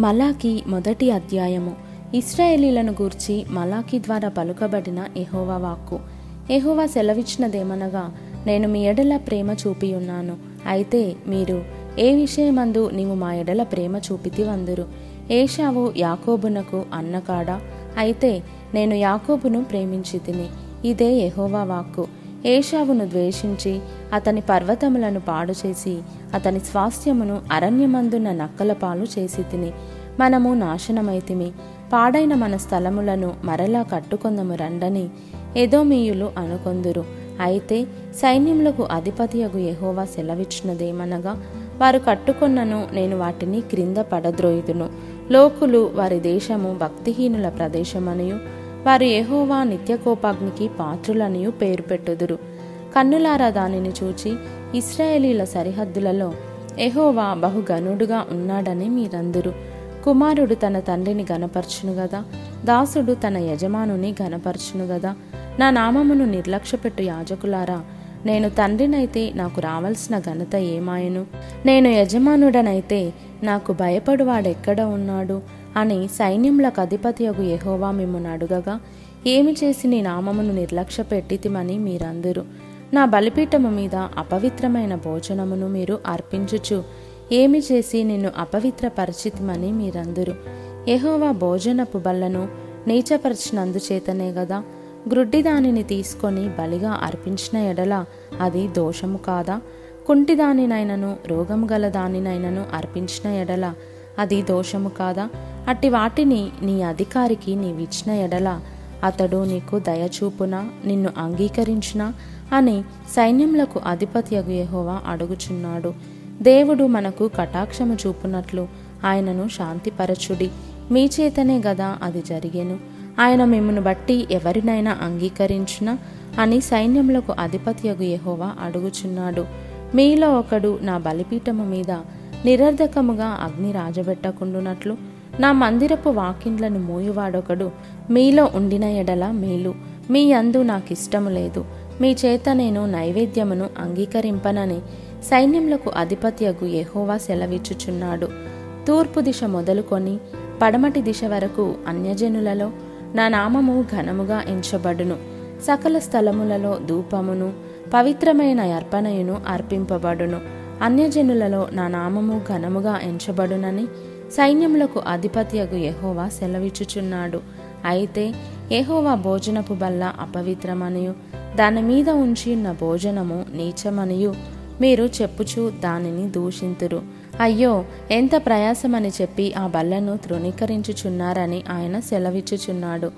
మలాకి మొదటి అధ్యాయము. ఇస్రాయేలీలను గూర్చి మలాకి ద్వారా పలుకబడిన ఎహోవా వాక్కు. ఎహోవా సెలవిచ్చినదేమనగా నేను మీ ఎడల ప్రేమ చూపి ఉన్నాను అయితే మీరు ఏ విషయమందు నీవు మా ఎడల ప్రేమ చూపితి వందురు? ఏషావు యాకోబునకు అన్నకాడా? అయితే నేను యాకోబును ప్రేమించి తిని ఇదే ఎహోవా వాక్కు. ఏషావును ద్వేషించి అతని పర్వతములను పాడు చేసి అతని స్వాస్థ్యమును అరణ్యమందున్న నక్కల పాలు చేసి తిని మనము నాశనమైతిమి. పాడైన మన స్థలములను మరలా కట్టుకొందము రండని ఎదోమీయులు అనుకొందురు. అయితే సైన్యములకు అధిపతియగు యహోవా సెలవిచ్చినదేమనగా వారు కట్టుకొన్నను నేను వాటిని క్రింద పడద్రోయుదును. లోకులు వారి దేశము భక్తిహీనుల ప్రదేశమనియు. వారు ఏహోవా నిత్యకోపాగ్నికి పాత్రులనియు పేరు పెట్టుదురు. కన్నులారా దానిని చూచి ఇస్రాయేలీల సరిహద్దులలో ఎహోవా బహుగనుడుగా ఉన్నాడని మీరందరు. కుమారుడు తన తండ్రిని గనపరచును గదా దాసుడు తన యజమానుని గనపరచును గదా. నా నామమును నిర్లక్ష్యపెట్టు యాజకులారా నేను తండ్రినైతే నాకు రావాల్సిన ఘనత ఏమాయను? నేను యజమానుడనైతే నాకు భయపడువాడెక్కడ ఉన్నాడు? అని సైన్యములకు అధిపతియగు యహోవా మిమ్మను అడుగగా ఏమి చేసి నీ నామమును నిర్లక్ష్య పెట్టితిమని మీరందరూ. నా బలిపీఠము మీద అపవిత్రమైన భోజనమును మీరు అర్పించుచు ఏమి చేసి నిన్ను అపవిత్రపరిచితిమని మీరందరూ. ఎహోవా భోజనపు బల్లను నీచపరిచినందుచేతనే గదా గ్రుడ్డి దానిని తీసుకొని బలిగా అర్పించిన ఎడల అది దోషము కాదా? కుంటి దానినైనను రోగము గల దానినైనను అర్పించిన ఎడల అది దోషము కాదా? అట్టి వాటిని నీ అధికారికి నీవిచ్చిన ఎడల అతడు నీకు దయచూపున నిన్ను అంగీకరించునా అని సైన్యములకు అధిపత్యగు యహోవా అడుగుచున్నాడు. దేవుడు మనకు కటాక్షము చూపునట్లు ఆయనను శాంతిపరచుడి. మీ చేతనే గదా అది జరిగెను. ఆయన మిమ్మను బట్టి ఎవరినైనా అంగీకరించునా అని సైన్యములకు అధిపత్యగు యహోవా అడుగుచున్నాడు. మీలో ఒకడు నా బలిపీఠము మీద నిరర్ధకముగా అగ్ని రాజబెట్టకుండునట్లు నా మందిరపు వాకిండ్లను మూయువాడొకడు. మీలో ఉండిన ఎడల మేలు. మీ అందు నాకిష్టము లేదు. మీ చేత నేను నైవేద్యమును అంగీకరింపనని సైన్యములకు అధిపత్యగు ఎహోవా సెలవిచ్చుచున్నాడు. తూర్పు దిశ మొదలుకొని పడమటి దిశ వరకు అన్యజనులలో నా నామము ఘనముగా ఎంచబడును. సకల స్థలములలో ధూపమును పవిత్రమైన అర్పణయును అర్పింపబడును. అన్యజనులలో నా నామము ఘనముగా ఎంచబడునని సైన్యములకు అధిపత్యగు యహోవా సెలవిచ్చుచున్నాడు. అయితే ఎహోవా భోజనపు బల్ల అపవిత్రమనియు దాని మీద ఉంచి ఉన్న భోజనము నీచమనియు. మీరు చెప్పుచు దానిని దూషింతురు. అయ్యో ఎంత ప్రయాసమని చెప్పి ఆ బల్లను తృణీకరించుచున్నారని ఆయన సెలవిచ్చుచున్నాడు.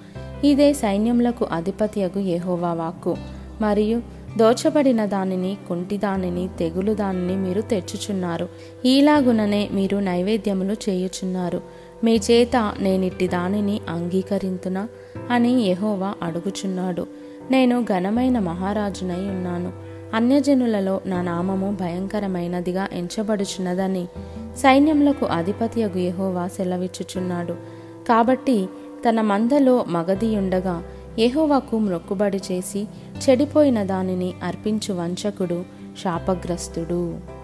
ఇదే సైన్యములకు అధిపత్యగు ఎహోవా వాక్కు. మరియు దోచబడిన దానిని కుంటి దానిని తెగులు దానిని మీరు తెచ్చుచున్నారు. ఈలాగుననే మీరు నైవేద్యములు చేయుచున్నారు. మీ చేత నేనిట్టి దానిని అంగీకరింతునా అని యహోవా అడుగుచున్నాడు. నేను ఘనమైన మహారాజునై ఉన్నాను. అన్యజనులలో నా నామము భయంకరమైనదిగా ఎంచబడుచున్నదని. సైన్యములకు అధిపతియగు యహోవా సెలవిచ్చుచున్నాడు. కాబట్టి తన మందలో మగదియుండగా ఎహోవాకు మొక్కుబడి చేసి చెడిపోయిన దానిని అర్పించు వంచకుడు శాపగ్రస్తుడు.